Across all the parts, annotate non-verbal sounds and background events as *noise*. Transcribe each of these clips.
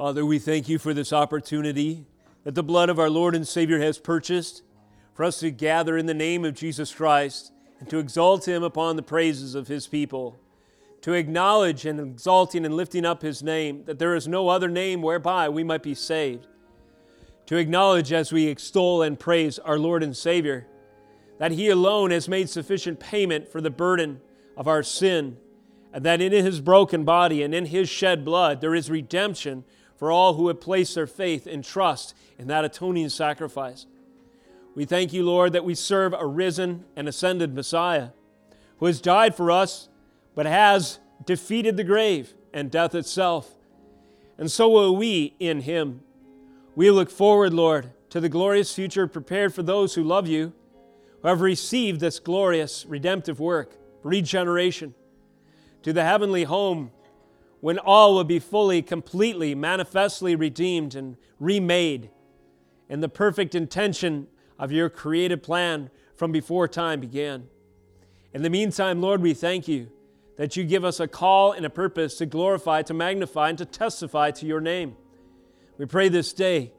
Father, we thank you for this opportunity that the blood of our Lord and Savior has purchased for us to gather in the name of Jesus Christ and to exalt him upon the praises of his people, to acknowledge and exalting and lifting up his name, that there is no other name whereby we might be saved, to acknowledge as we extol and praise our Lord and Savior that he alone has made sufficient payment for the burden of our sin, and that in his broken body and in his shed blood there is redemption for all who have placed their faith and trust in that atoning sacrifice. We thank you, Lord, that we serve a risen and ascended Messiah who has died for us, but has defeated the grave and death itself. And so will we in him. We look forward, Lord, to the glorious future prepared for those who love you, who have received this glorious redemptive work, regeneration, to the heavenly home when all will be fully, completely, manifestly redeemed and remade in the perfect intention of your created plan from before time began. In the meantime, Lord, we thank you that you give us a call and a purpose to glorify, to magnify, and to testify to your name. We pray this day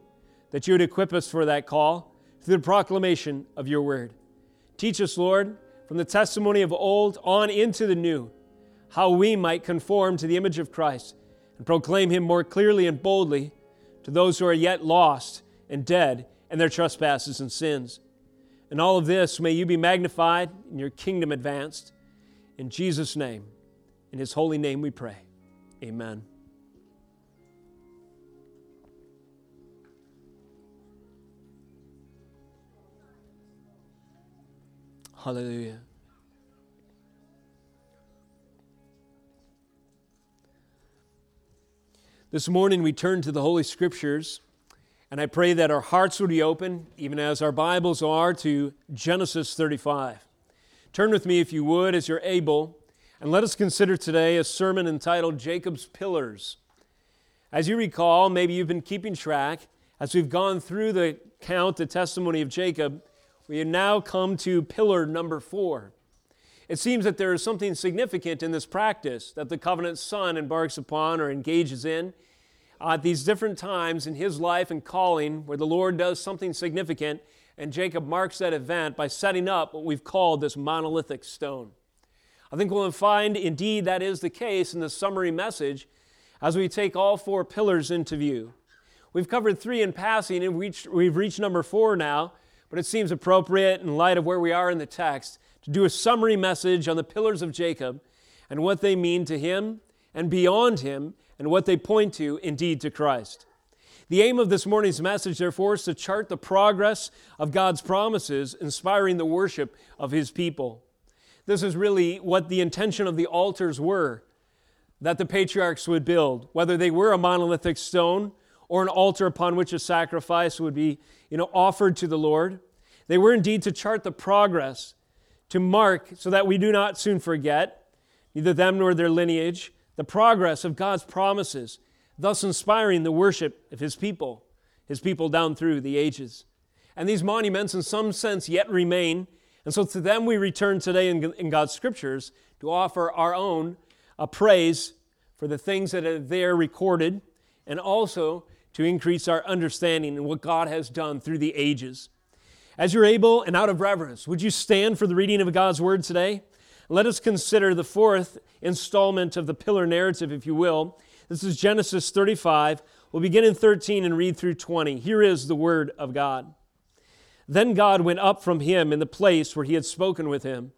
that you would equip us for that call through the proclamation of your word. Teach us, Lord, from the testimony of old on into the new, how we might conform to the image of Christ and proclaim him more clearly and boldly to those who are yet lost and dead in their trespasses and sins. In all of this, may you be magnified and your kingdom advanced. In Jesus' name, in his holy name we pray. Amen. Hallelujah. This morning we turn to the Holy Scriptures and I pray that our hearts would be open, even as our Bibles are, to Genesis 35. Turn with me, if you would, as you're able, and let us consider today a sermon entitled Jacob's Pillars. As you recall, maybe you've been keeping track, as we've gone through the count, the testimony of Jacob, we have now come to pillar number four. It seems that there is something significant in this practice that the covenant son embarks upon or engages in uh, at these different times in his life and calling where the Lord does something significant, and Jacob marks that event by setting up what we've called this monolithic stone. I think we'll find indeed that is the case in the summary message as we take all four pillars into view. We've covered three in passing, and we've reached, we've reached number four now, but it seems appropriate in light of where we are in the text to do a summary message on the pillars of Jacob and what they mean to him and beyond him and what they point to, indeed, to Christ. The aim of this morning's message, therefore, is to chart the progress of God's promises, inspiring the worship of His people. This is really what the intention of the altars were that the patriarchs would build, whether they were a monolithic stone or an altar upon which a sacrifice would be you know, offered to the Lord. They were indeed to chart the progress, to mark so that we do not soon forget, neither them nor their lineage, the progress of God's promises, thus inspiring the worship of His people, His people down through the ages. And these monuments, in some sense, yet remain. And so to them we return today in, in God's scriptures to offer our own a praise for the things that are there recorded and also to increase our understanding in what God has done through the ages. As you're able and out of reverence, would you stand for the reading of God's word today? Let us consider the fourth installment of the pillar narrative, if you will. This is Genesis 35. We'll begin in 13 and read through 20. Here is the word of God. Then God went up from him in the place where he had spoken with him.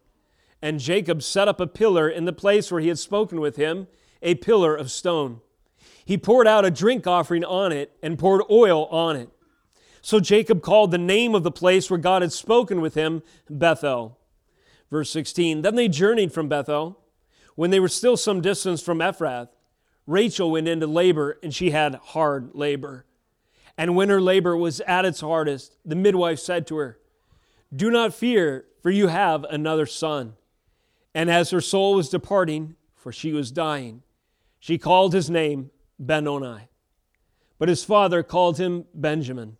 And Jacob set up a pillar in the place where he had spoken with him, a pillar of stone. He poured out a drink offering on it and poured oil on it. So Jacob called the name of the place where God had spoken with him Bethel. Verse 16 Then they journeyed from Bethel. When they were still some distance from Ephrath, Rachel went into labor, and she had hard labor. And when her labor was at its hardest, the midwife said to her, Do not fear, for you have another son. And as her soul was departing, for she was dying, she called his name Benoni. But his father called him Benjamin.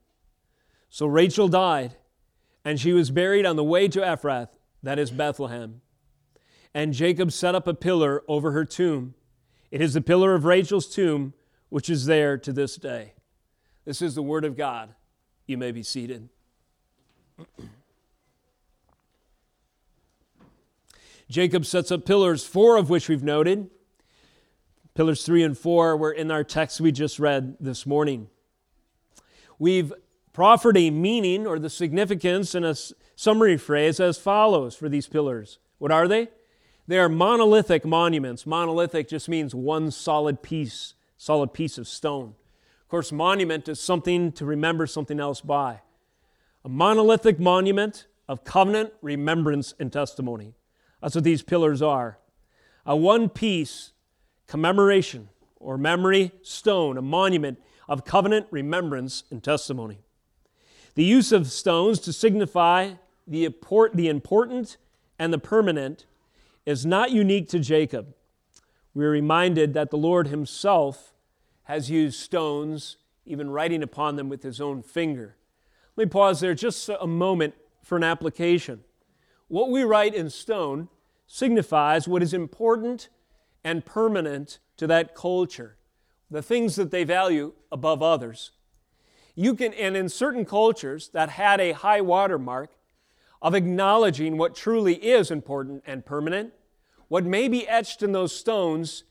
So Rachel died, and she was buried on the way to Ephrath that is Bethlehem. And Jacob set up a pillar over her tomb. It is the pillar of Rachel's tomb which is there to this day. This is the Word of God. You may be seated. *clears throat* Jacob sets up pillars, four of which we've noted. Pillars three and four were in our text we just read this morning. We've proffered a meaning or the significance in a summary phrase as follows for these pillars. What are they? They are monolithic monuments. Monolithic just means one solid piece, solid piece of stone. Of course, monument is something to remember something else by. A monolithic monument of covenant, remembrance, and testimony. That's what these pillars are. A one piece commemoration or memory stone, a monument of covenant, remembrance, and testimony. The use of stones to signify the, import, the important and the permanent is not unique to Jacob. We are reminded that the Lord Himself has used stones, even writing upon them with His own finger. Let me pause there just a moment for an application. What we write in stone signifies what is important and permanent to that culture, the things that they value above others. You can, and in certain cultures that had a high watermark of acknowledging what truly is important and permanent, what may be etched in those stones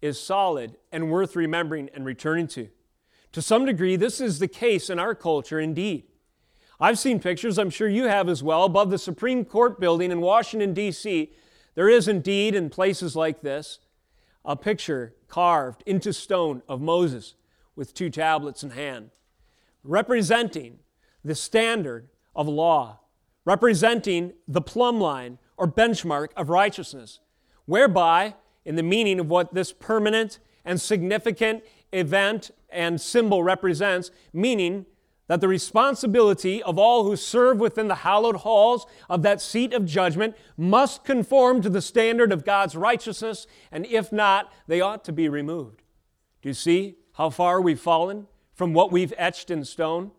is solid and worth remembering and returning to. To some degree, this is the case in our culture indeed. I've seen pictures, I'm sure you have as well, above the Supreme Court building in Washington, D.C. There is indeed, in places like this, a picture carved into stone of Moses with two tablets in hand, representing the standard of law, representing the plumb line or benchmark of righteousness, whereby, in the meaning of what this permanent and significant event and symbol represents, meaning that the responsibility of all who serve within the hallowed halls of that seat of judgment must conform to the standard of God's righteousness, and if not, they ought to be removed. Do you see how far we've fallen from what we've etched in stone?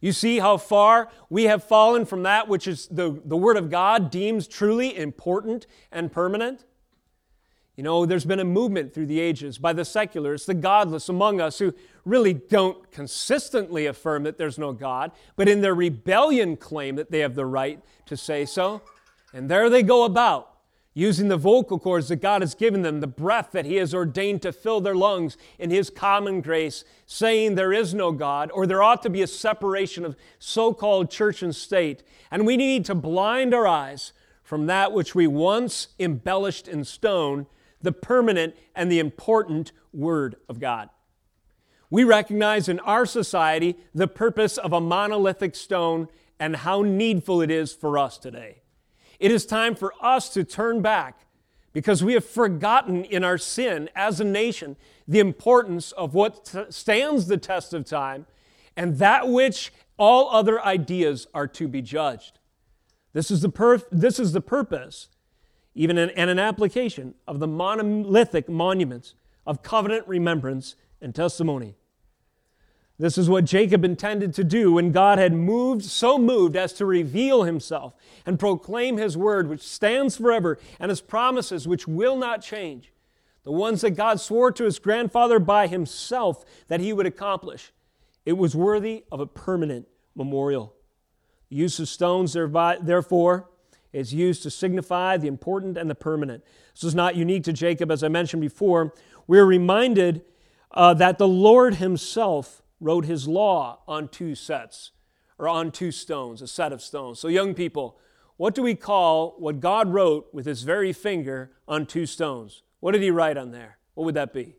You see how far we have fallen from that which is the, the Word of God deems truly important and permanent? You know, there's been a movement through the ages by the seculars, the godless among us, who really don't consistently affirm that there's no God, but in their rebellion claim that they have the right to say so. And there they go about, using the vocal cords that God has given them, the breath that He has ordained to fill their lungs in His common grace, saying there is no God, or there ought to be a separation of so called church and state. And we need to blind our eyes from that which we once embellished in stone the permanent and the important Word of God. We recognize in our society the purpose of a monolithic stone and how needful it is for us today. It is time for us to turn back because we have forgotten in our sin as a nation the importance of what t- stands the test of time and that which all other ideas are to be judged. This is the, perf- this is the purpose even in, and an application of the monolithic monuments of covenant remembrance and testimony. This is what Jacob intended to do when God had moved, so moved as to reveal himself and proclaim his word, which stands forever, and his promises, which will not change, the ones that God swore to his grandfather by himself that he would accomplish. It was worthy of a permanent memorial. The use of stones, therefore, is used to signify the important and the permanent. This is not unique to Jacob, as I mentioned before. We're reminded uh, that the Lord Himself wrote His law on two sets, or on two stones, a set of stones. So, young people, what do we call what God wrote with His very finger on two stones? What did He write on there? What would that be?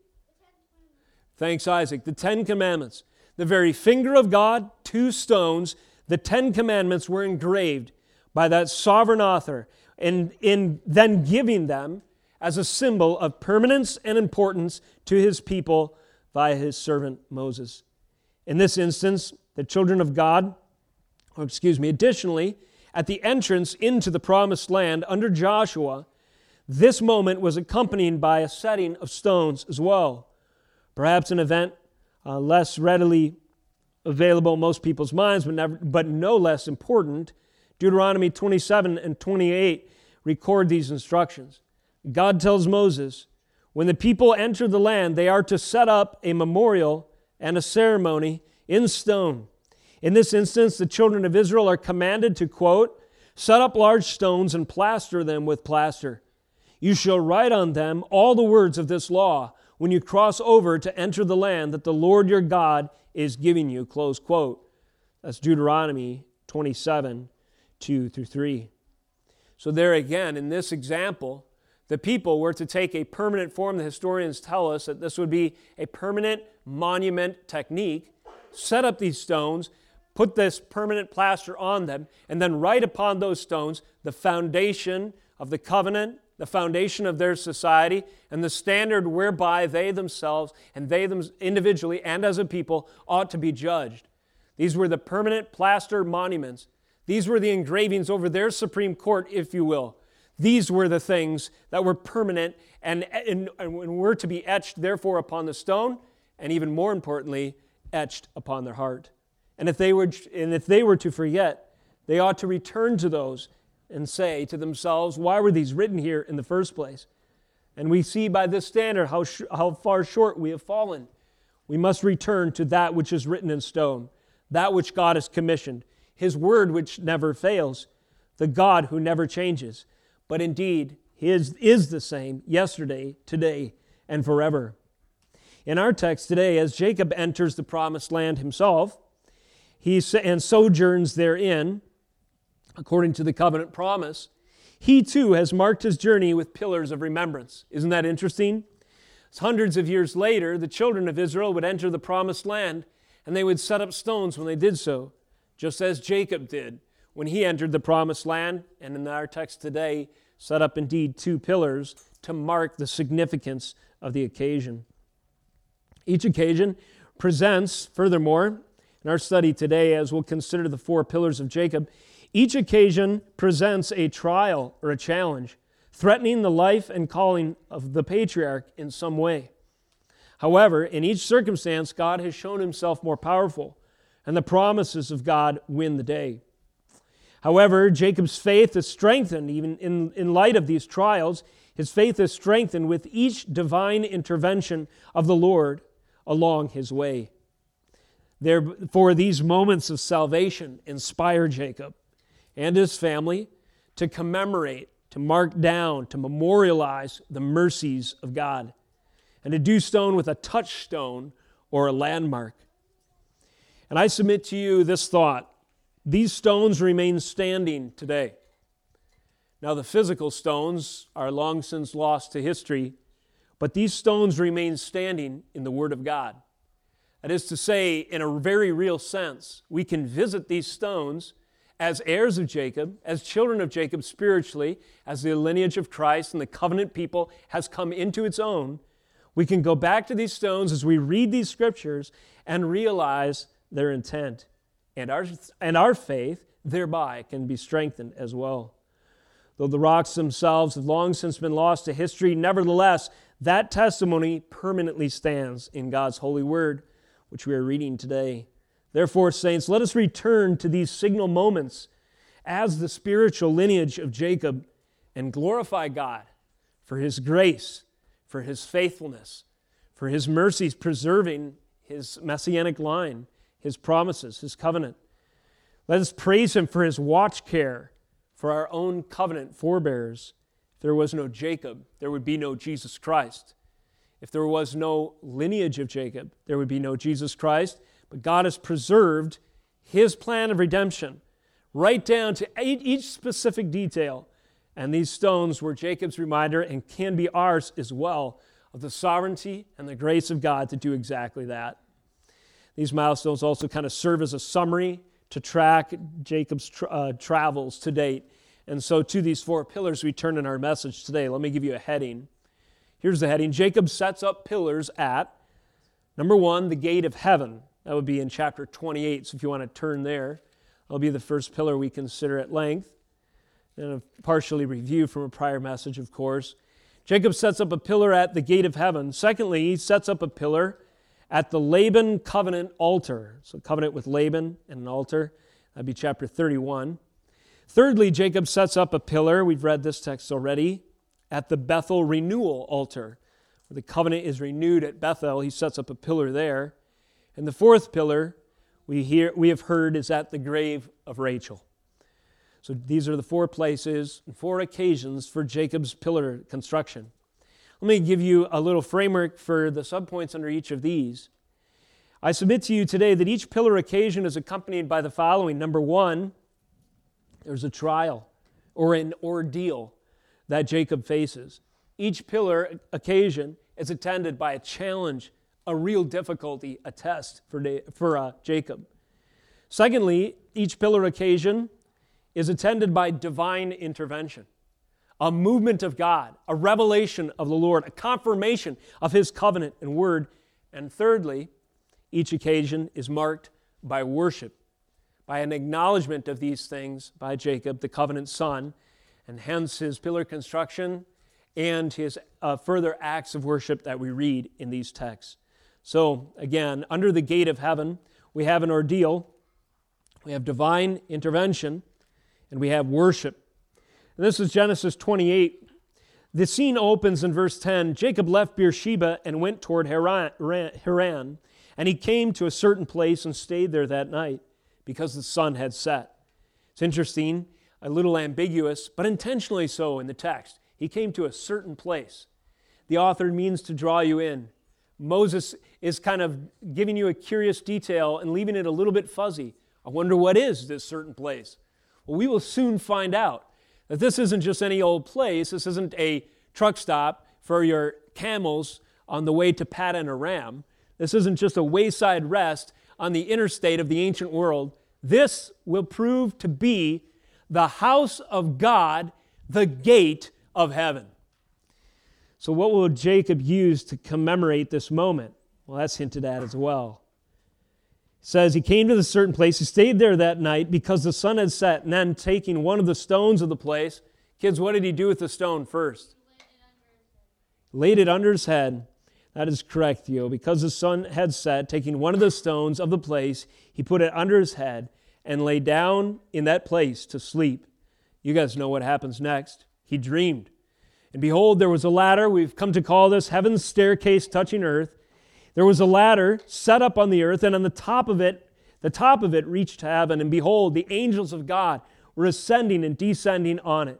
Thanks, Isaac. The Ten Commandments. The very finger of God, two stones, the Ten Commandments were engraved by that sovereign author, and in then giving them as a symbol of permanence and importance to his people via his servant Moses. In this instance, the children of God, or excuse me, additionally, at the entrance into the promised land under Joshua, this moment was accompanied by a setting of stones as well. Perhaps an event uh, less readily available in most people's minds, but, never, but no less important Deuteronomy 27 and 28 record these instructions. God tells Moses, When the people enter the land, they are to set up a memorial and a ceremony in stone. In this instance, the children of Israel are commanded to, quote, set up large stones and plaster them with plaster. You shall write on them all the words of this law when you cross over to enter the land that the Lord your God is giving you, close quote. That's Deuteronomy 27, 2 through 3. So, there again, in this example, the people were to take a permanent form. The historians tell us that this would be a permanent monument technique. Set up these stones, put this permanent plaster on them, and then write upon those stones the foundation of the covenant, the foundation of their society, and the standard whereby they themselves and they them individually and as a people ought to be judged. These were the permanent plaster monuments. These were the engravings over their Supreme Court, if you will. These were the things that were permanent and, and, and were to be etched, therefore, upon the stone, and even more importantly, etched upon their heart. And if they were, and if they were to forget, they ought to return to those and say to themselves, Why were these written here in the first place? And we see by this standard how, sh- how far short we have fallen. We must return to that which is written in stone, that which God has commissioned, His word which never fails, the God who never changes, but indeed His is the same yesterday, today, and forever. In our text today, as Jacob enters the promised land himself, he and sojourns therein, according to the covenant promise, he too has marked his journey with pillars of remembrance. Isn't that interesting? Hundreds of years later, the children of Israel would enter the promised land and they would set up stones when they did so, just as Jacob did when he entered the promised land, and in our text today, set up indeed two pillars to mark the significance of the occasion. Each occasion presents, furthermore, in our study today, as we'll consider the four pillars of Jacob, each occasion presents a trial or a challenge, threatening the life and calling of the patriarch in some way. However, in each circumstance, God has shown himself more powerful, and the promises of God win the day. However, Jacob's faith is strengthened even in, in light of these trials. His faith is strengthened with each divine intervention of the Lord along his way. Therefore, these moments of salvation inspire Jacob and his family to commemorate, to mark down, to memorialize the mercies of God, and to do stone with a touchstone or a landmark. And I submit to you this thought these stones remain standing today. Now, the physical stones are long since lost to history, but these stones remain standing in the Word of God. That is to say, in a very real sense, we can visit these stones as heirs of Jacob, as children of Jacob spiritually, as the lineage of Christ and the covenant people has come into its own, we can go back to these stones as we read these scriptures and realize their intent. And our, and our faith thereby can be strengthened as well. Though the rocks themselves have long since been lost to history, nevertheless, that testimony permanently stands in God's holy word, which we are reading today. Therefore, saints, let us return to these signal moments as the spiritual lineage of Jacob and glorify God for his grace, for his faithfulness, for his mercies preserving his messianic line, his promises, his covenant. Let us praise him for his watch care for our own covenant forebears. If there was no Jacob, there would be no Jesus Christ. If there was no lineage of Jacob, there would be no Jesus Christ. But God has preserved His plan of redemption right down to each specific detail. And these stones were Jacob's reminder and can be ours as well of the sovereignty and the grace of God to do exactly that. These milestones also kind of serve as a summary to track Jacob's tra- uh, travels to date. And so, to these four pillars, we turn in our message today. Let me give you a heading. Here's the heading Jacob sets up pillars at number one, the gate of heaven. That would be in chapter 28. So if you want to turn there, that'll be the first pillar we consider at length. And a partially review from a prior message, of course. Jacob sets up a pillar at the gate of heaven. Secondly, he sets up a pillar at the Laban covenant altar. So, covenant with Laban and an altar. That'd be chapter 31. Thirdly, Jacob sets up a pillar. We've read this text already at the Bethel renewal altar, Where The covenant is renewed at Bethel. He sets up a pillar there. And the fourth pillar we, hear, we have heard is at the grave of Rachel. So these are the four places and four occasions for Jacob's pillar construction. Let me give you a little framework for the subpoints under each of these. I submit to you today that each pillar occasion is accompanied by the following. Number one, there's a trial or an ordeal that Jacob faces. Each pillar occasion is attended by a challenge, a real difficulty, a test for, for uh, Jacob. Secondly, each pillar occasion is attended by divine intervention, a movement of God, a revelation of the Lord, a confirmation of his covenant and word. And thirdly, each occasion is marked by worship, by an acknowledgement of these things by Jacob, the covenant son, and hence his pillar construction and his uh, further acts of worship that we read in these texts. So, again, under the gate of heaven, we have an ordeal, we have divine intervention, and we have worship. This is Genesis 28. The scene opens in verse 10 Jacob left Beersheba and went toward Haran, and he came to a certain place and stayed there that night because the sun had set. It's interesting, a little ambiguous, but intentionally so in the text. He came to a certain place. The author means to draw you in. Moses is kind of giving you a curious detail and leaving it a little bit fuzzy. I wonder what is this certain place? Well, we will soon find out that this isn't just any old place. This isn't a truck stop for your camels on the way to Paddan Aram. This isn't just a wayside rest on the interstate of the ancient world. This will prove to be the house of God, the gate of heaven. So, what will Jacob use to commemorate this moment? Well, that's hinted at as well says he came to the certain place. He stayed there that night because the sun had set. And then, taking one of the stones of the place, kids, what did he do with the stone first? Laid it under his head. That is correct, Theo. Because the sun had set, taking one of the stones of the place, he put it under his head and lay down in that place to sleep. You guys know what happens next. He dreamed. And behold, there was a ladder. We've come to call this heaven's staircase touching earth. There was a ladder set up on the earth, and on the top of it, the top of it reached heaven. And behold, the angels of God were ascending and descending on it.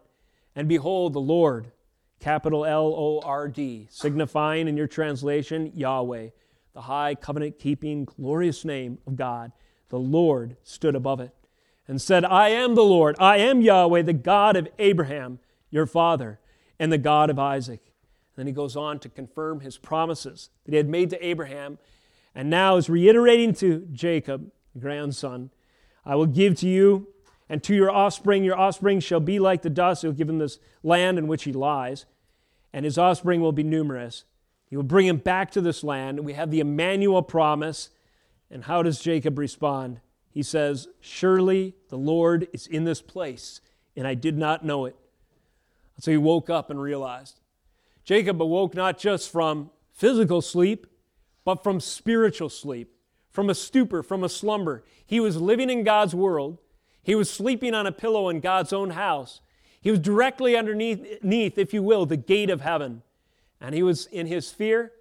And behold, the Lord, capital L O R D, signifying in your translation Yahweh, the high covenant keeping, glorious name of God, the Lord stood above it and said, I am the Lord, I am Yahweh, the God of Abraham, your father, and the God of Isaac. Then he goes on to confirm his promises that he had made to Abraham and now is reiterating to Jacob, grandson, I will give to you and to your offspring. Your offspring shall be like the dust. He'll give him this land in which he lies, and his offspring will be numerous. He will bring him back to this land. We have the Emmanuel promise. And how does Jacob respond? He says, Surely the Lord is in this place, and I did not know it. So he woke up and realized Jacob awoke not just from physical sleep, but from spiritual sleep, from a stupor, from a slumber. He was living in God's world. He was sleeping on a pillow in God's own house. He was directly underneath, if you will, the gate of heaven. And he was in his fear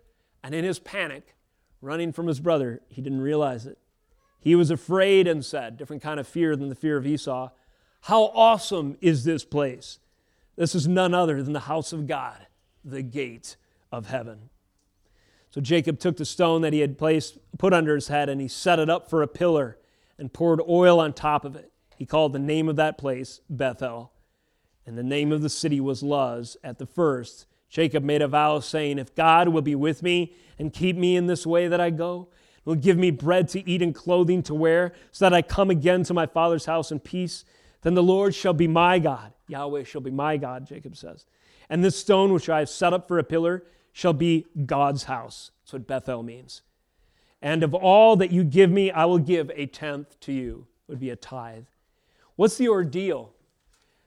and in his panic, running from his brother. He didn't realize it. He was afraid and said, different kind of fear than the fear of Esau, How awesome is this place! This is none other than the house of God the gate of heaven. So Jacob took the stone that he had placed, put under his head, and he set it up for a pillar and poured oil on top of it. He called the name of that place Bethel. And the name of the city was Luz at the first. Jacob made a vow, saying, If God will be with me and keep me in this way that I go, will give me bread to eat and clothing to wear, so that I come again to my father's house in peace, then the Lord shall be my God. Yahweh shall be my God, Jacob says. And this stone which I have set up for a pillar shall be God's house. That's what Bethel means. And of all that you give me, I will give a tenth to you. It would be a tithe. What's the ordeal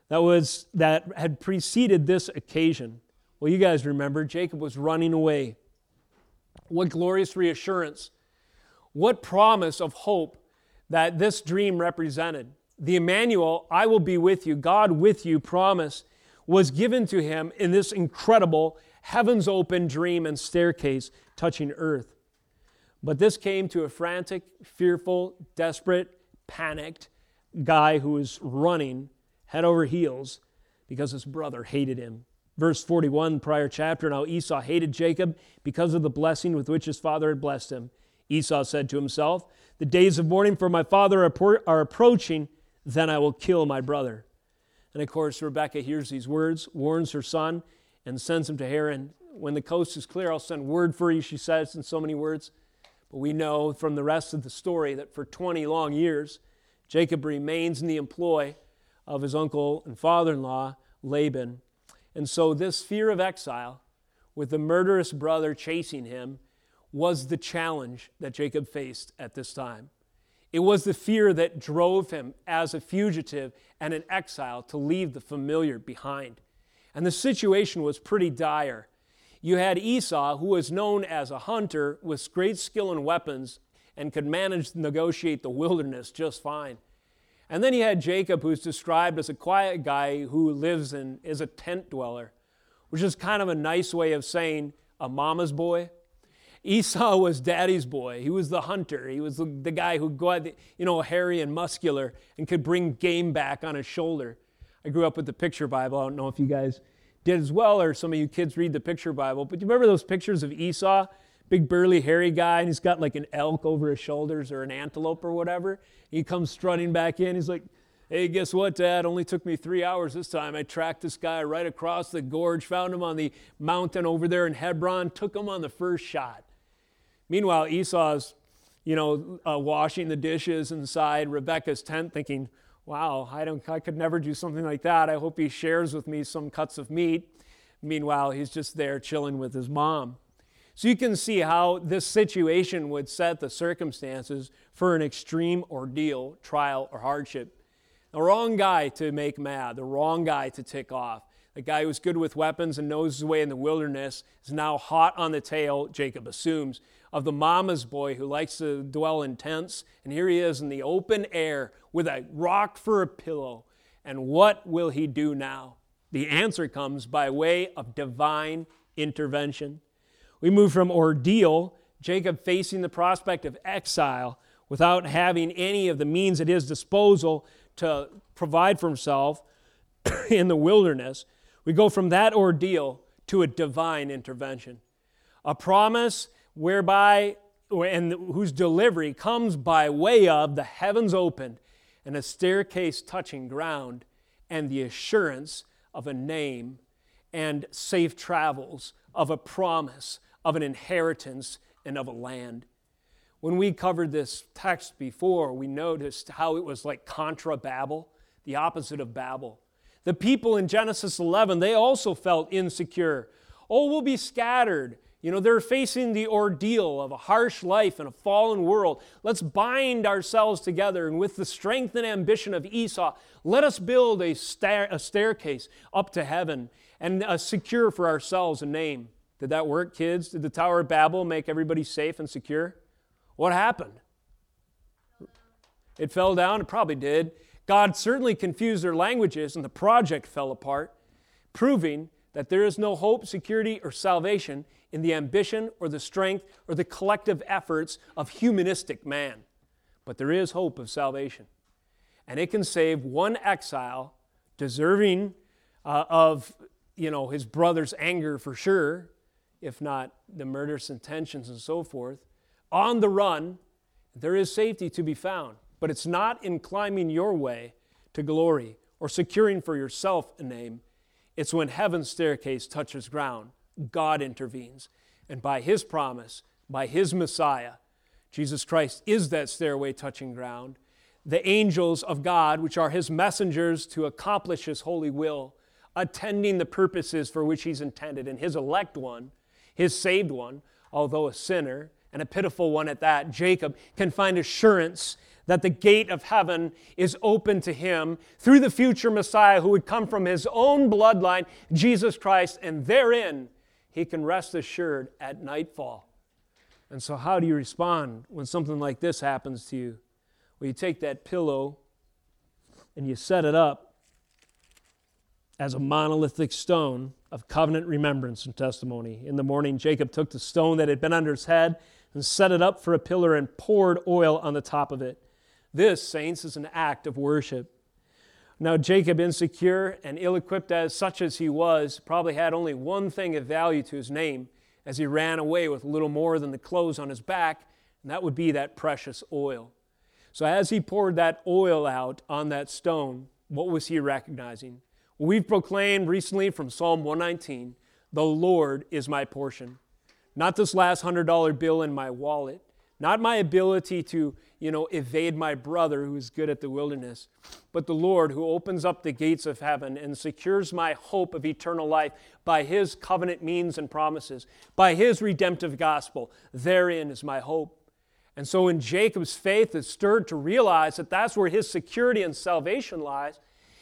that was that had preceded this occasion? Well, you guys remember Jacob was running away. What glorious reassurance. What promise of hope that this dream represented. The Emmanuel, I will be with you, God with you promise was given to him in this incredible heavens open dream and staircase touching earth. But this came to a frantic, fearful, desperate, panicked guy who was running head over heels because his brother hated him. Verse 41, prior chapter Now Esau hated Jacob because of the blessing with which his father had blessed him. Esau said to himself, The days of mourning for my father are approaching, then I will kill my brother. And of course, Rebekah hears these words, warns her son, and sends him to Haran. When the coast is clear, I'll send word for you, she says in so many words. But we know from the rest of the story that for 20 long years, Jacob remains in the employ of his uncle and father in law, Laban. And so, this fear of exile, with the murderous brother chasing him, was the challenge that Jacob faced at this time. It was the fear that drove him as a fugitive and an exile to leave the familiar behind. And the situation was pretty dire. You had Esau, who was known as a hunter with great skill in weapons and could manage to negotiate the wilderness just fine. And then you had Jacob, who's described as a quiet guy who lives in, is a tent dweller, which is kind of a nice way of saying a mama's boy. Esau was daddy's boy. He was the hunter. He was the, guy who go got, you know, hairy and muscular and could bring game back on his shoulder. I grew up with the picture Bible. I don't know if you guys did as well, or some of you kids read the picture Bible, but do you remember those pictures of Esau? Big burly hairy guy, and he's got like an elk over his shoulders or an antelope or whatever. He comes strutting back in. He's like, Hey, guess what, Dad? Only took me three hours this time. I tracked this guy right across the gorge, found him on the mountain over there in Hebron, took him on the first shot. Meanwhile, Esau's, you know, uh, washing the dishes inside Rebecca's tent, thinking, wow, I, don't, I could never do something like that. I hope he shares with me some cuts of meat. Meanwhile, he's just there chilling with his mom. So you can see how this situation would set the circumstances for an extreme ordeal, trial, or hardship. The wrong guy to make mad, the wrong guy to tick off. The guy who's good with weapons and knows his way in the wilderness is now hot on the tail, Jacob assumes, of the mama's boy who likes to dwell in tents. And here he is in the open air with a rock for a pillow. And what will he do now? The answer comes by way of divine intervention. We move from ordeal, Jacob facing the prospect of exile without having any of the means at his disposal to provide for himself *coughs* in the wilderness. We go from that ordeal to a divine intervention. A promise whereby and whose delivery comes by way of the heavens opened and a staircase touching ground and the assurance of a name and safe travels of a promise of an inheritance and of a land. When we covered this text before, we noticed how it was like contra Babel, the opposite of Babel. The people in Genesis 11, they also felt insecure. Oh, we'll be scattered. You know, they're facing the ordeal of a harsh life in a fallen world. Let's bind ourselves together, and with the strength and ambition of Esau, let us build a, stair- a staircase up to heaven and uh, secure for ourselves a name. Did that work, kids? Did the Tower of Babel make everybody safe and secure? What happened? It fell down? It probably did. God certainly confused their languages, and the project fell apart, proving that there is no hope, security, or salvation in the ambition or the strength or the collective efforts of humanistic man. But there is hope of salvation. And it can save one exile deserving uh, of you know his brother's anger for sure, if not the murderous intentions and so forth. On the run, there is safety to be found, but it's not in climbing your way to glory or securing for yourself a name. It's when heaven's staircase touches ground God intervenes. And by His promise, by His Messiah, Jesus Christ is that stairway touching ground. The angels of God, which are His messengers to accomplish His holy will, attending the purposes for which He's intended. And His elect one, His saved one, although a sinner and a pitiful one at that, Jacob, can find assurance that the gate of heaven is open to him through the future Messiah who would come from his own bloodline, Jesus Christ, and therein he can rest assured at nightfall. And so, how do you respond when something like this happens to you? Well, you take that pillow and you set it up as a monolithic stone of covenant remembrance and testimony. In the morning, Jacob took the stone that had been under his head and set it up for a pillar and poured oil on the top of it. This, saints, is an act of worship. Now, Jacob, insecure and ill equipped as such as he was, probably had only one thing of value to his name as he ran away with little more than the clothes on his back, and that would be that precious oil. So, as he poured that oil out on that stone, what was he recognizing? Well, we've proclaimed recently from Psalm 119 the Lord is my portion. Not this last $100 bill in my wallet, not my ability to, you know, evade my brother who is good at the wilderness, but the Lord who opens up the gates of heaven and secures my hope of eternal life by his covenant means and promises, by his redemptive gospel. Therein is my hope. And so in Jacob's faith is stirred to realize that that's where his security and salvation lies.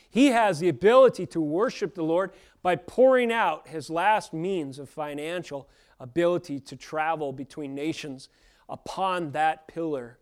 He has the ability to worship the Lord by pouring out his last means of financial ability to travel between nations upon that pillar,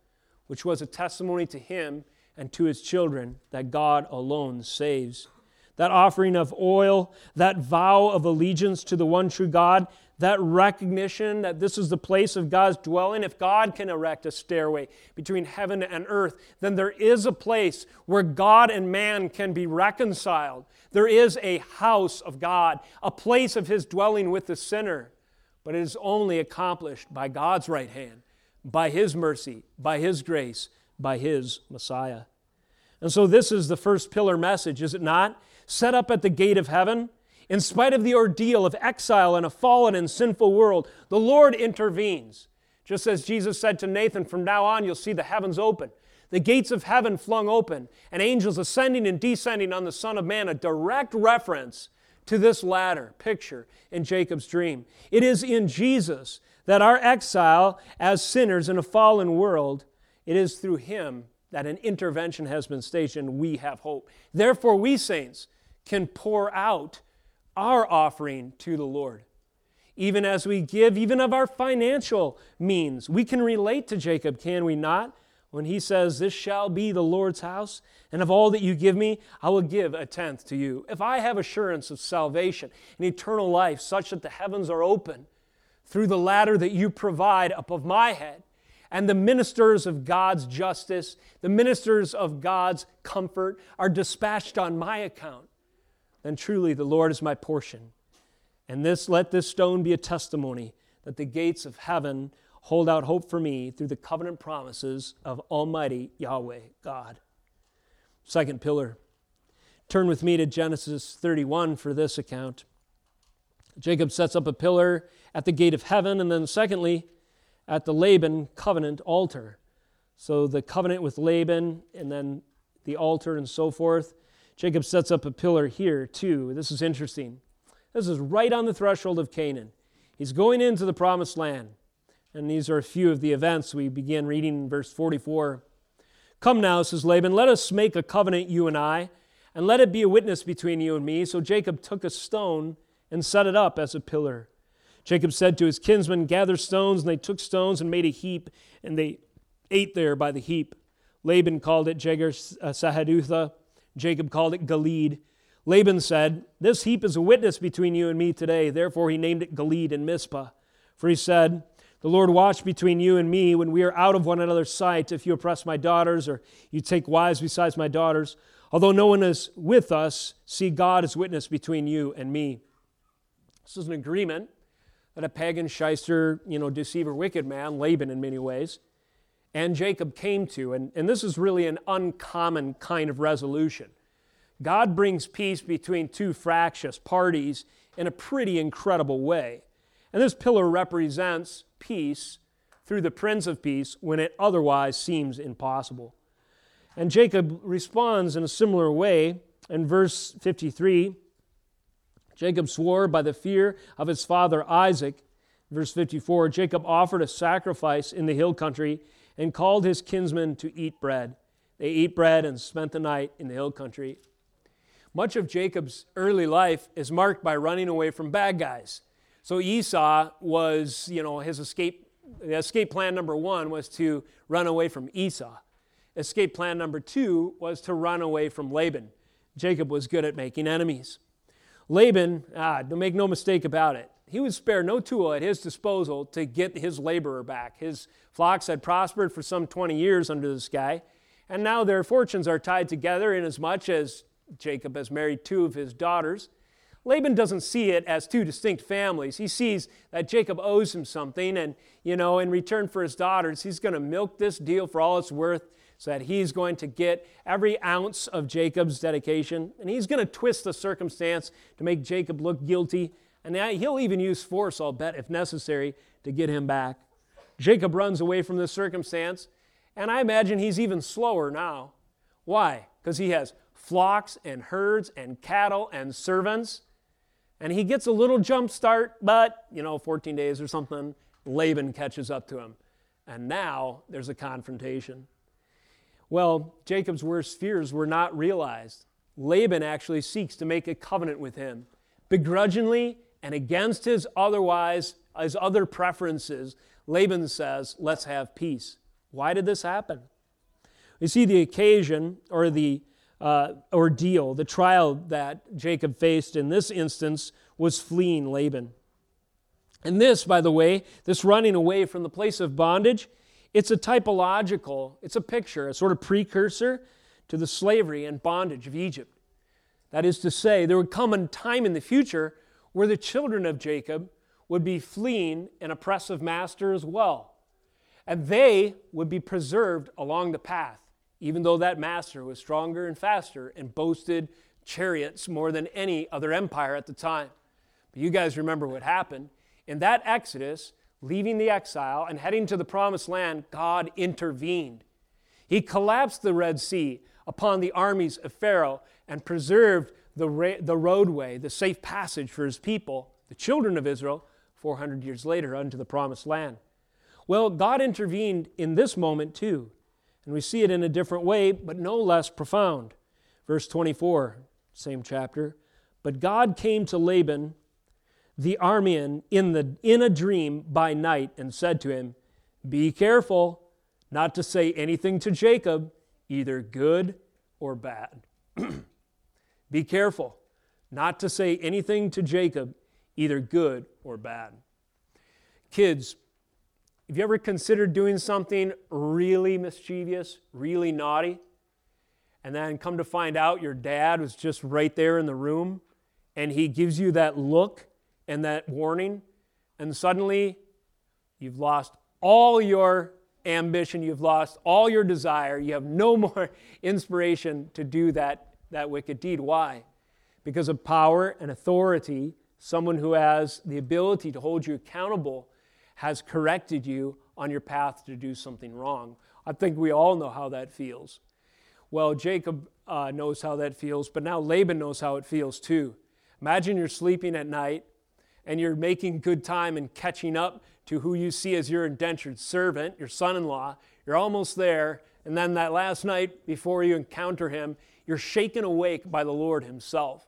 which was a testimony to him and to his children that God alone saves. That offering of oil, that vow of allegiance to the one true God, that recognition that this is the place of God's dwelling. If God can erect a stairway between heaven and earth, then there is a place where God and man can be reconciled. There is a house of God, a place of his dwelling with the sinner. But it is only accomplished by God's right hand by His mercy, by His grace, by His Messiah. And so, this is the first pillar message, is it not? Set up at the gate of heaven. In spite of the ordeal of exile in a fallen and sinful world, the Lord intervenes. Just as Jesus said to Nathan, From now on, you'll see the heavens open, the gates of heaven flung open, and angels ascending and descending on the Son of Man, a direct reference to this ladder picture in Jacob's dream. It is in Jesus that our exile as sinners in a fallen world, it is through him that an intervention has been stationed. we have hope. Therefore, we saints can pour out our offering to the Lord. Even as we give, even of our financial means, we can relate to Jacob, can we not? When he says, This shall be the Lord's house, and of all that you give me, I will give a tenth to you. If I have assurance of salvation and eternal life, such that the heavens are open, through the ladder that you provide above my head. And the ministers of God's justice, the ministers of God's comfort are dispatched on my account. Then truly the Lord is my portion. And this let this stone be a testimony that the gates of heaven hold out hope for me through the covenant promises of Almighty Yahweh God. Second pillar. Turn with me to Genesis 31 for this account. Jacob sets up a pillar at the gate of heaven, and then secondly, at the Laban covenant altar. So the covenant with Laban, and then the altar, and so forth. Jacob sets up a pillar here, too. This is interesting. This is right on the threshold of Canaan. He's going into the promised land. And these are a few of the events we begin reading in verse 44. Come now, says Laban, let us make a covenant, you and I, and let it be a witness between you and me. So Jacob took a stone and set it up as a pillar. Jacob said to his kinsmen, Gather stones, and they took stones and made a heap, and they ate there by the heap. Laban called it Jegar uh, Sahadutha. Jacob called it Gilead. Laban said, This heap is a witness between you and me today. Therefore he named it Gilead and Mizpah. For he said, The Lord watch between you and me when we are out of one another's sight, if you oppress my daughters, or you take wives besides my daughters. Although no one is with us, see God as witness between you and me. This is an agreement that a pagan shyster, you know, deceiver, wicked man, Laban in many ways, and Jacob came to. And, and this is really an uncommon kind of resolution. God brings peace between two fractious parties in a pretty incredible way. And this pillar represents peace through the Prince of Peace when it otherwise seems impossible. And Jacob responds in a similar way in verse 53 Jacob swore by the fear of his father Isaac. Verse 54 Jacob offered a sacrifice in the hill country and called his kinsmen to eat bread. They ate bread and spent the night in the hill country. Much of Jacob's early life is marked by running away from bad guys. So Esau was, you know, his escape, escape plan number one was to run away from Esau. Escape plan number two was to run away from Laban. Jacob was good at making enemies. Laban, ah, make no mistake about it, he would spare no tool at his disposal to get his laborer back. His flocks had prospered for some 20 years under this guy, and now their fortunes are tied together inasmuch as Jacob has married two of his daughters. Laban doesn't see it as two distinct families. He sees that Jacob owes him something, and, you know, in return for his daughters, he's going to milk this deal for all it's worth so that he's going to get every ounce of Jacob's dedication, and he's going to twist the circumstance to make Jacob look guilty, and he'll even use force, I'll bet, if necessary, to get him back. Jacob runs away from this circumstance, and I imagine he's even slower now. Why? Because he has flocks and herds and cattle and servants. And he gets a little jump start, but, you know, 14 days or something, Laban catches up to him. And now there's a confrontation. Well, Jacob's worst fears were not realized. Laban actually seeks to make a covenant with him, begrudgingly and against his otherwise his other preferences. Laban says, "Let's have peace." Why did this happen? You see, the occasion or the uh, ordeal, the trial that Jacob faced in this instance was fleeing Laban. And this, by the way, this running away from the place of bondage, it's a typological, it's a picture, a sort of precursor to the slavery and bondage of Egypt. That is to say, there would come a time in the future where the children of Jacob would be fleeing an oppressive master as well and they would be preserved along the path, even though that master was stronger and faster and boasted chariots more than any other empire at the time. But you guys remember what happened. In that Exodus, leaving the exile and heading to the promised land, God intervened. He collapsed the Red Sea upon the armies of Pharaoh and preserved the, ra- the roadway, the safe passage for his people, the children of Israel, 400 years later unto the promised land. Well, God intervened in this moment too, and we see it in a different way, but no less profound. Verse 24, same chapter. But God came to Laban, the Aramean, in, the, in a dream by night and said to him, Be careful not to say anything to Jacob, either good or bad. *clears throat* Be careful not to say anything to Jacob, either good or bad. Kids, have you ever considered doing something really mischievous, really naughty, and then come to find out your dad was just right there in the room and he gives you that look and that warning, and suddenly you've lost all your ambition, you've lost all your desire, you have no *laughs* more inspiration to do that, that wicked deed. Why? Because of power and authority, someone who has the ability to hold you accountable has corrected you on your path to do something wrong. I think we all know how that feels. Well, Jacob uh, knows how that feels, but now Laban knows how it feels too. Imagine you're sleeping at night and you're making good time and catching up to who you see as your indentured servant, your son in law. You're almost there, and then that last night before you encounter him, you're shaken awake by the Lord Himself.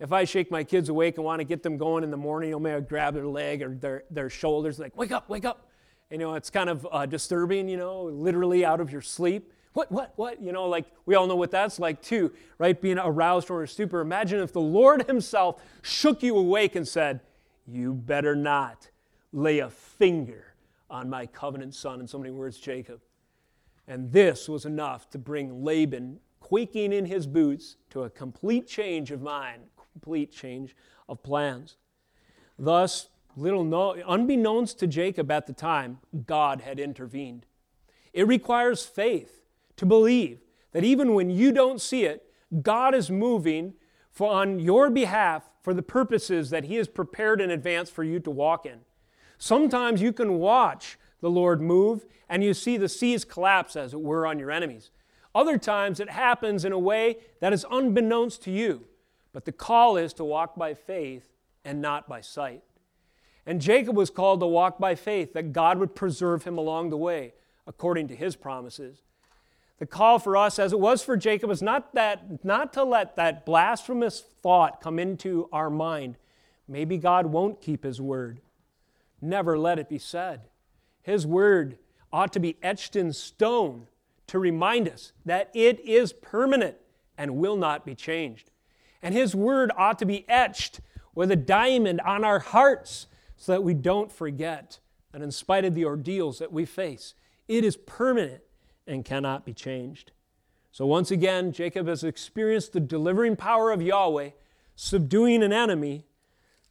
If I shake my kids awake and want to get them going in the morning, I grab their leg or their, their shoulders, like, wake up, wake up. You know, it's kind of uh, disturbing, you know, literally out of your sleep. What, what, what? You know, like we all know what that's like too, right? Being aroused from a stupor. Imagine if the Lord Himself shook you awake and said, You better not lay a finger on my covenant son, in so many words, Jacob. And this was enough to bring Laban quaking in his boots to a complete change of mind, complete change of plans. Thus, little no, unbeknownst to Jacob at the time, God had intervened. It requires faith to believe that even when you don't see it, God is moving for, on your behalf for the purposes that He has prepared in advance for you to walk in. Sometimes you can watch the Lord move and you see the seas collapse, as it were, on your enemies. Other times it happens in a way that is unbeknownst to you. But the call is to walk by faith and not by sight. And Jacob was called to walk by faith, that God would preserve him along the way, according to his promises. The call for us, as it was for Jacob, is not, that, not to let that blasphemous thought come into our mind. Maybe God won't keep his word. Never let it be said. His word ought to be etched in stone to remind us that it is permanent and will not be changed. And His word ought to be etched with a diamond on our hearts so that we don't forget that in spite of the ordeals that we face, it is permanent and cannot be changed. So once again, Jacob has experienced the delivering power of Yahweh, subduing an enemy.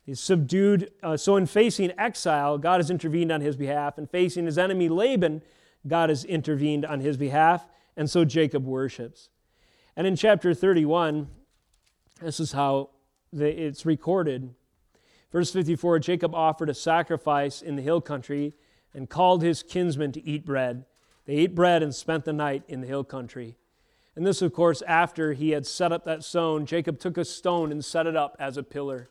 He's subdued. Uh, so in facing exile, God has intervened on his behalf. And facing his enemy Laban, God has intervened on his behalf. And so Jacob worships. And in chapter 31, this is how it's recorded. Verse 54 Jacob offered a sacrifice in the hill country and called his kinsmen to eat bread. They ate bread and spent the night in the hill country. And this, of course, after he had set up that stone, Jacob took a stone and set it up as a pillar.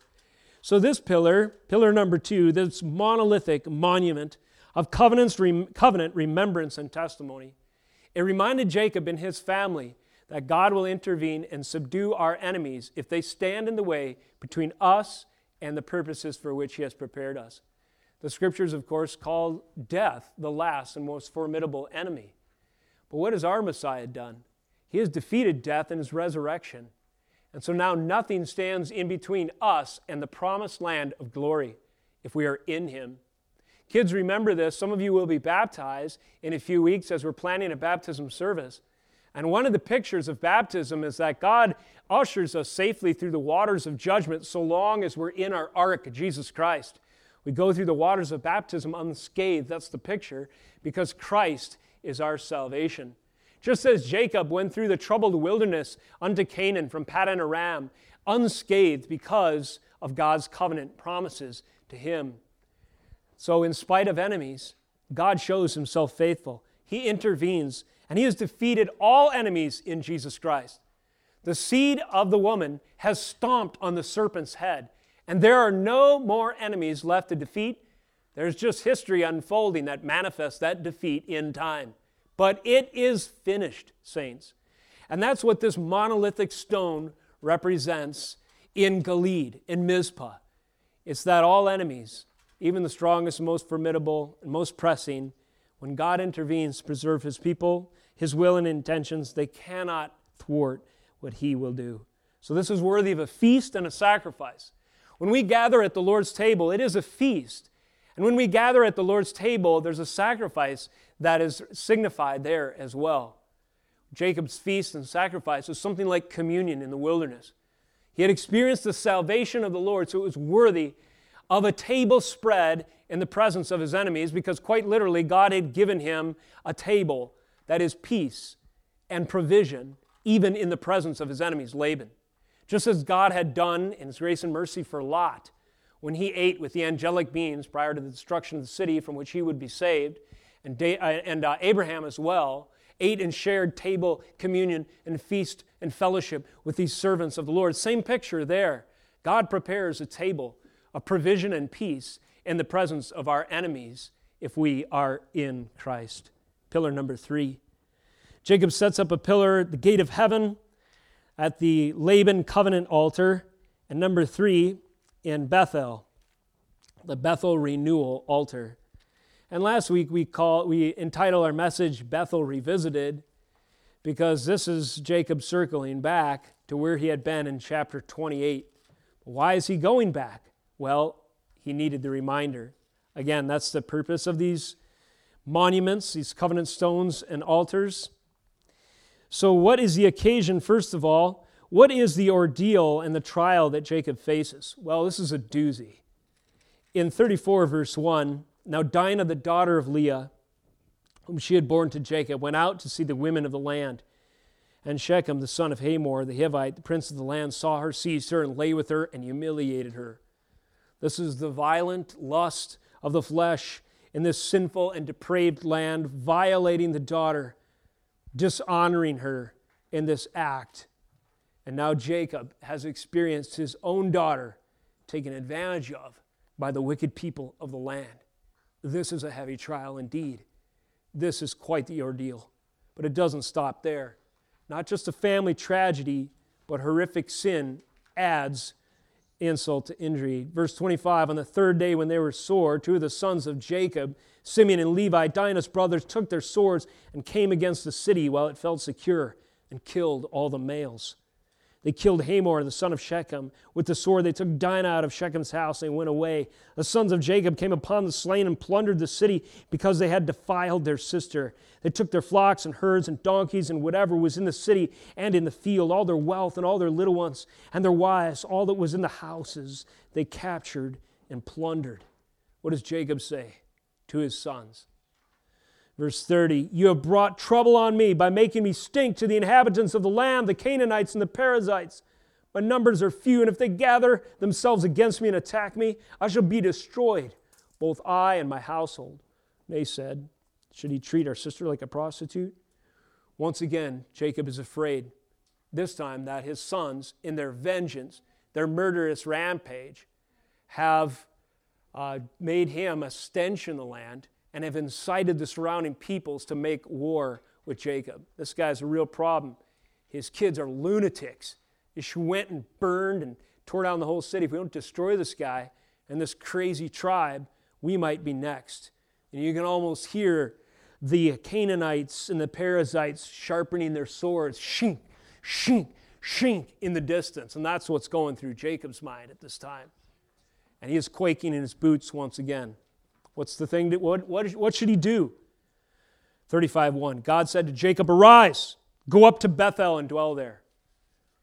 So, this pillar, pillar number two, this monolithic monument of covenants, covenant, remembrance, and testimony, it reminded Jacob and his family that God will intervene and subdue our enemies if they stand in the way between us and the purposes for which He has prepared us. The scriptures, of course, call death the last and most formidable enemy. But what has our Messiah done? He has defeated death in His resurrection. And so now nothing stands in between us and the promised land of glory if we are in Him. Kids, remember this. Some of you will be baptized in a few weeks as we're planning a baptism service. And one of the pictures of baptism is that God ushers us safely through the waters of judgment so long as we're in our ark, Jesus Christ. We go through the waters of baptism unscathed. That's the picture, because Christ is our salvation. Just as Jacob went through the troubled wilderness unto Canaan from Paddan Aram, unscathed because of God's covenant promises to him. So, in spite of enemies, God shows himself faithful. He intervenes and he has defeated all enemies in Jesus Christ. The seed of the woman has stomped on the serpent's head, and there are no more enemies left to defeat. There's just history unfolding that manifests that defeat in time. But it is finished, saints. And that's what this monolithic stone represents in Gilead, in Mizpah. It's that all enemies, even the strongest, most formidable, and most pressing, when God intervenes, to preserve his people his will and intentions, they cannot thwart what he will do. So, this is worthy of a feast and a sacrifice. When we gather at the Lord's table, it is a feast. And when we gather at the Lord's table, there's a sacrifice that is signified there as well. Jacob's feast and sacrifice was something like communion in the wilderness. He had experienced the salvation of the Lord, so it was worthy of a table spread in the presence of his enemies because, quite literally, God had given him a table that is peace and provision, even in the presence of his enemies, Laban. Just as God had done in his grace and mercy for Lot when he ate with the angelic beings prior to the destruction of the city from which he would be saved, and, da- uh, and uh, Abraham as well, ate and shared table communion and feast and fellowship with these servants of the Lord. Same picture there. God prepares a table of provision and peace in the presence of our enemies if we are in Christ. Pillar number three. Jacob sets up a pillar the gate of heaven at the Laban covenant altar. And number three, in Bethel, the Bethel renewal altar. And last week we call we entitle our message Bethel Revisited because this is Jacob circling back to where he had been in chapter 28. Why is he going back? Well, he needed the reminder. Again, that's the purpose of these monuments, these covenant stones and altars. So, what is the occasion, first of all? What is the ordeal and the trial that Jacob faces? Well, this is a doozy. In 34, verse 1, now Dinah, the daughter of Leah, whom she had borne to Jacob, went out to see the women of the land. And Shechem, the son of Hamor, the Hivite, the prince of the land, saw her, seized her, and lay with her, and humiliated her. This is the violent lust of the flesh in this sinful and depraved land, violating the daughter, dishonoring her in this act. And now Jacob has experienced his own daughter taken advantage of by the wicked people of the land. This is a heavy trial indeed. This is quite the ordeal. But it doesn't stop there. Not just a family tragedy, but horrific sin adds insult to injury. Verse 25 On the third day, when they were sore, two of the sons of Jacob, Simeon and Levi, Dinah's brothers, took their swords and came against the city while it felt secure and killed all the males. They killed Hamor, the son of Shechem. With the sword, they took Dinah out of Shechem's house and went away. The sons of Jacob came upon the slain and plundered the city because they had defiled their sister. They took their flocks and herds and donkeys and whatever was in the city and in the field, all their wealth and all their little ones and their wives, all that was in the houses, they captured and plundered. What does Jacob say to his sons? Verse 30 You have brought trouble on me by making me stink to the inhabitants of the land, the Canaanites and the Perizzites. My numbers are few, and if they gather themselves against me and attack me, I shall be destroyed, both I and my household. They said, Should he treat our sister like a prostitute? Once again, Jacob is afraid, this time that his sons, in their vengeance, their murderous rampage, have uh, made him a stench in the land and have incited the surrounding peoples to make war with Jacob. This guy's a real problem. His kids are lunatics. He went and burned and tore down the whole city. If we don't destroy this guy and this crazy tribe, we might be next. And you can almost hear the Canaanites and the Perizzites sharpening their swords, shink, shink, shink in the distance. And that's what's going through Jacob's mind at this time. And he is quaking in his boots once again. What's the thing that, what, what, what should he do? 35 1. God said to Jacob, Arise, go up to Bethel and dwell there.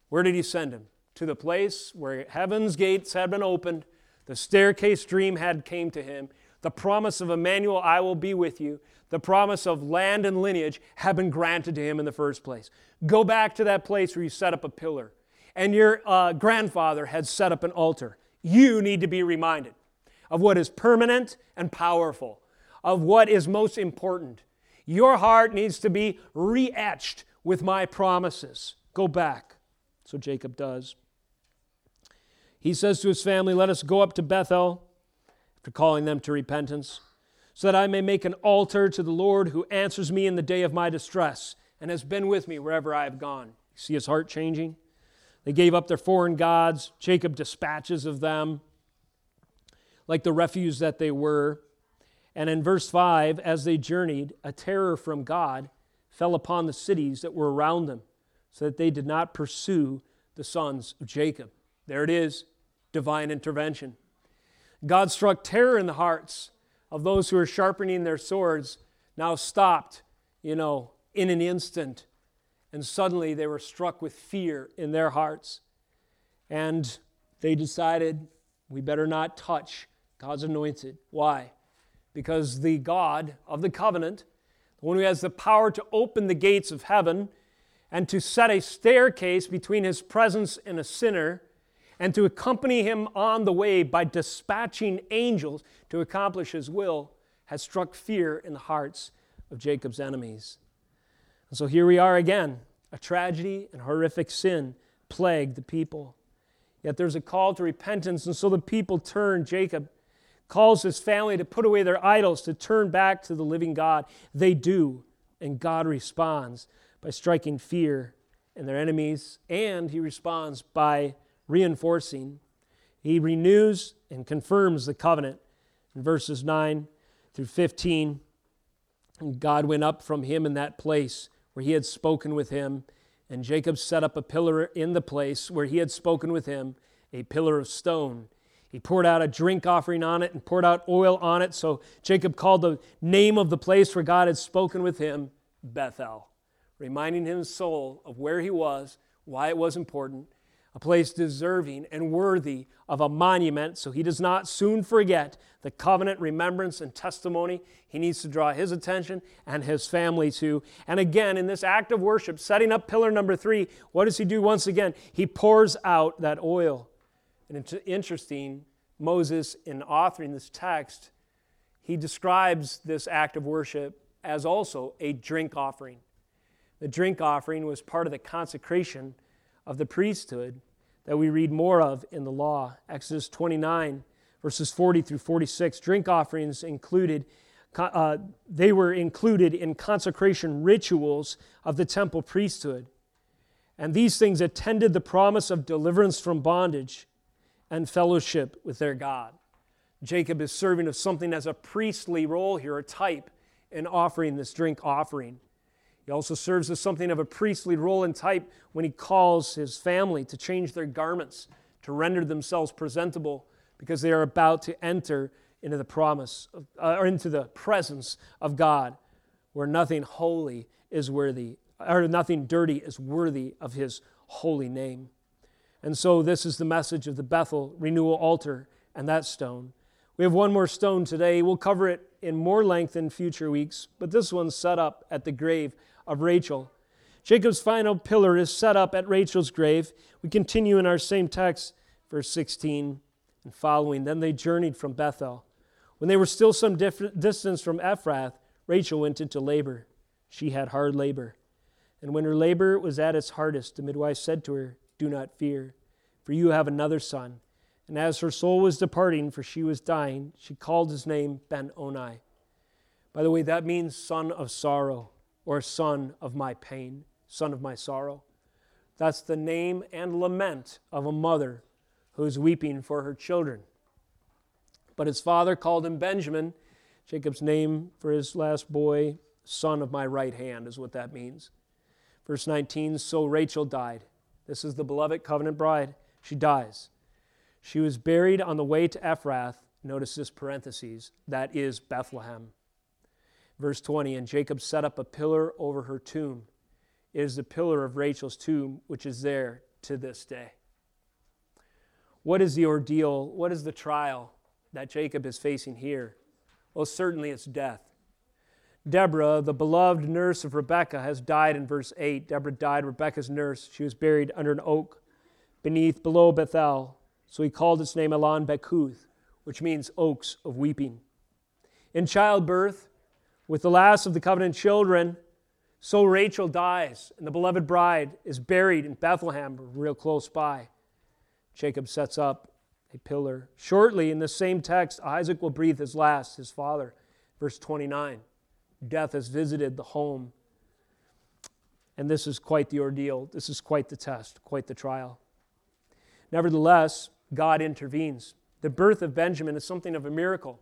Where did he send him? To the place where heaven's gates had been opened, the staircase dream had came to him, the promise of Emmanuel, I will be with you, the promise of land and lineage had been granted to him in the first place. Go back to that place where you set up a pillar and your uh, grandfather had set up an altar. You need to be reminded of what is permanent and powerful, of what is most important. Your heart needs to be re etched with my promises. Go back. So Jacob does. He says to his family, Let us go up to Bethel, after calling them to repentance, so that I may make an altar to the Lord who answers me in the day of my distress and has been with me wherever I have gone. See his heart changing? They gave up their foreign gods. Jacob dispatches of them like the refuse that they were. And in verse 5, as they journeyed, a terror from God fell upon the cities that were around them, so that they did not pursue the sons of Jacob. There it is, divine intervention. God struck terror in the hearts of those who were sharpening their swords, now stopped, you know, in an instant. And suddenly they were struck with fear in their hearts. And they decided, we better not touch God's anointed. Why? Because the God of the covenant, the one who has the power to open the gates of heaven and to set a staircase between his presence and a sinner, and to accompany him on the way by dispatching angels to accomplish his will, has struck fear in the hearts of Jacob's enemies. And so here we are again. A tragedy and horrific sin plagued the people. Yet there's a call to repentance, and so the people turn. Jacob calls his family to put away their idols, to turn back to the living God. They do, and God responds by striking fear in their enemies, and he responds by reinforcing. He renews and confirms the covenant in verses 9 through 15. And God went up from him in that place where he had spoken with him, and Jacob set up a pillar in the place where he had spoken with him, a pillar of stone. He poured out a drink offering on it and poured out oil on it. So Jacob called the name of the place where God had spoken with him Bethel, reminding his soul of where he was, why it was important, a place deserving and worthy of a monument so he does not soon forget the covenant remembrance and testimony he needs to draw his attention and his family to. And again, in this act of worship, setting up pillar number three, what does he do once again? He pours out that oil. And it's interesting, Moses, in authoring this text, he describes this act of worship as also a drink offering. The drink offering was part of the consecration of the priesthood that we read more of in the law. Exodus 29, verses 40 through 46. Drink offerings included, uh, they were included in consecration rituals of the temple priesthood. And these things attended the promise of deliverance from bondage and fellowship with their God. Jacob is serving of something as a priestly role here, a type in offering this drink offering. He also serves as something of a priestly role and type when he calls his family to change their garments, to render themselves presentable, because they are about to enter into the promise of, uh, or into the presence of God, where nothing holy is worthy, or nothing dirty is worthy of his holy name. And so, this is the message of the Bethel renewal altar and that stone. We have one more stone today. We'll cover it in more length in future weeks, but this one's set up at the grave of Rachel. Jacob's final pillar is set up at Rachel's grave. We continue in our same text, verse 16 and following. Then they journeyed from Bethel. When they were still some distance from Ephrath, Rachel went into labor. She had hard labor. And when her labor was at its hardest, the midwife said to her, Do not fear, for you have another son. And as her soul was departing, for she was dying, she called his name Ben Oni. By the way, that means son of sorrow or son of my pain, son of my sorrow. That's the name and lament of a mother who is weeping for her children. But his father called him Benjamin, Jacob's name for his last boy, son of my right hand, is what that means. Verse 19 So Rachel died. This is the beloved covenant bride. She dies. She was buried on the way to Ephrath. Notice this parentheses, that is Bethlehem. Verse 20 And Jacob set up a pillar over her tomb. It is the pillar of Rachel's tomb, which is there to this day. What is the ordeal? What is the trial that Jacob is facing here? Well, certainly it's death. Deborah, the beloved nurse of Rebekah, has died in verse 8. Deborah died, Rebekah's nurse. She was buried under an oak beneath, below Bethel. So he called its name Allon Bachuth, which means oaks of weeping. In childbirth, with the last of the covenant children, so Rachel dies, and the beloved bride is buried in Bethlehem, real close by. Jacob sets up a pillar. Shortly, in the same text, Isaac will breathe his last, his father. Verse 29 Death has visited the home. And this is quite the ordeal. This is quite the test, quite the trial. Nevertheless, God intervenes. The birth of Benjamin is something of a miracle.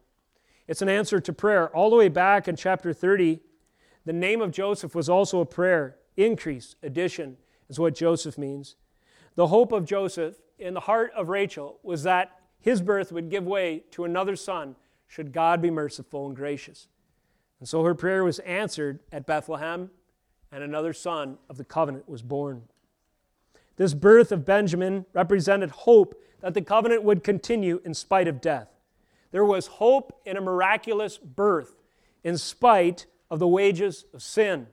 It's an answer to prayer. All the way back in chapter 30, the name of Joseph was also a prayer. Increase, addition is what Joseph means. The hope of Joseph in the heart of Rachel was that his birth would give way to another son should God be merciful and gracious. And so her prayer was answered at Bethlehem, and another son of the covenant was born. This birth of Benjamin represented hope that the covenant would continue in spite of death. There was hope in a miraculous birth in spite of the wages of sin.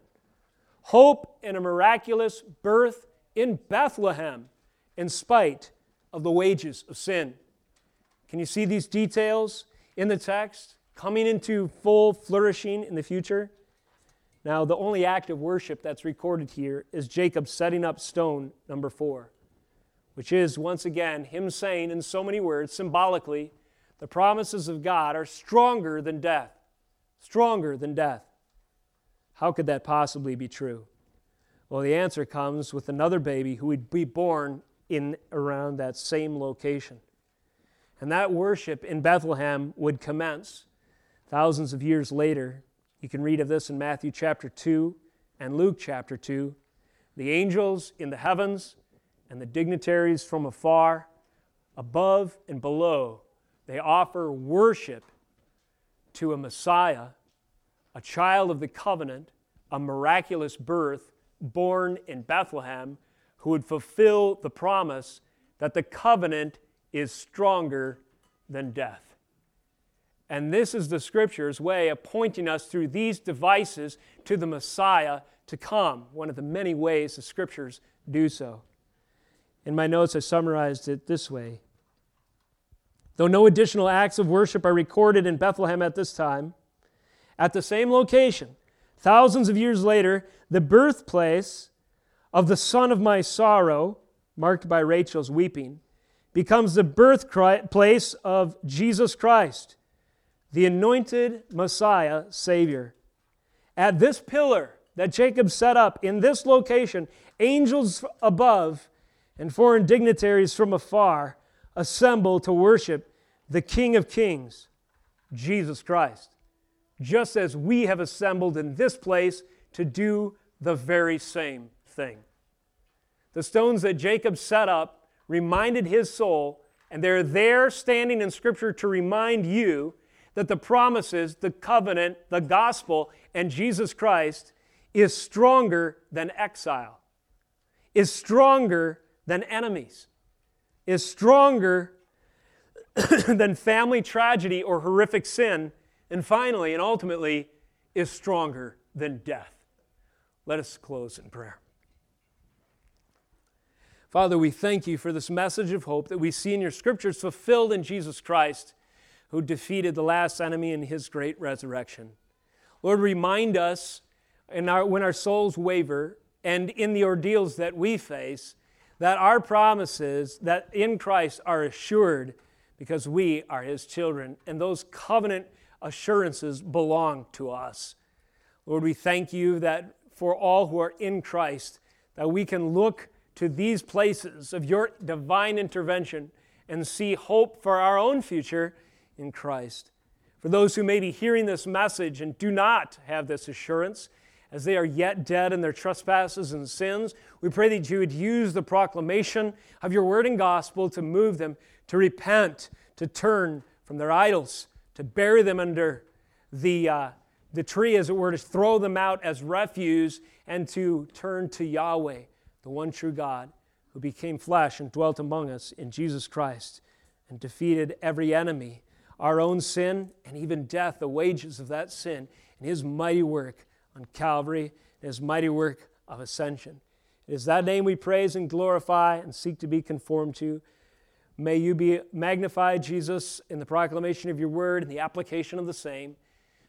Hope in a miraculous birth in Bethlehem in spite of the wages of sin. Can you see these details in the text coming into full flourishing in the future? Now, the only act of worship that's recorded here is Jacob setting up stone number four, which is once again him saying in so many words, symbolically, the promises of God are stronger than death. Stronger than death. How could that possibly be true? Well, the answer comes with another baby who would be born in around that same location. And that worship in Bethlehem would commence thousands of years later. You can read of this in Matthew chapter 2 and Luke chapter 2. The angels in the heavens and the dignitaries from afar, above and below, they offer worship to a Messiah, a child of the covenant, a miraculous birth born in Bethlehem, who would fulfill the promise that the covenant is stronger than death. And this is the scripture's way of pointing us through these devices to the Messiah to come, one of the many ways the scriptures do so. In my notes, I summarized it this way Though no additional acts of worship are recorded in Bethlehem at this time, at the same location, thousands of years later, the birthplace of the son of my sorrow, marked by Rachel's weeping, becomes the birthplace of Jesus Christ, the anointed Messiah Savior. At this pillar that Jacob set up in this location, angels above and foreign dignitaries from afar assemble to worship the King of Kings, Jesus Christ, just as we have assembled in this place to do the very same thing. The stones that Jacob set up reminded his soul, and they're there standing in Scripture to remind you that the promises, the covenant, the gospel, and Jesus Christ is stronger than exile, is stronger than enemies, is stronger *coughs* than family tragedy or horrific sin, and finally and ultimately is stronger than death. Let us close in prayer. Father, we thank you for this message of hope that we see in your scriptures fulfilled in Jesus Christ, who defeated the last enemy in his great resurrection. Lord, remind us our, when our souls waver and in the ordeals that we face that our promises that in Christ are assured because we are his children and those covenant assurances belong to us. Lord, we thank you that for all who are in Christ that we can look to these places of your divine intervention and see hope for our own future in Christ. For those who may be hearing this message and do not have this assurance, as they are yet dead in their trespasses and sins, we pray that you would use the proclamation of your word and gospel to move them to repent, to turn from their idols, to bury them under the, uh, the tree, as it were, to throw them out as refuse, and to turn to Yahweh the one true God, who became flesh and dwelt among us in Jesus Christ and defeated every enemy, our own sin, and even death, the wages of that sin, in his mighty work on Calvary, and his mighty work of ascension. It is that name we praise and glorify and seek to be conformed to. May you be magnified, Jesus, in the proclamation of your word and the application of the same.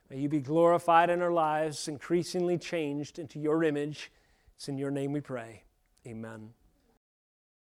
May you be glorified in our lives, increasingly changed into your image. It's in your name we pray. Amen.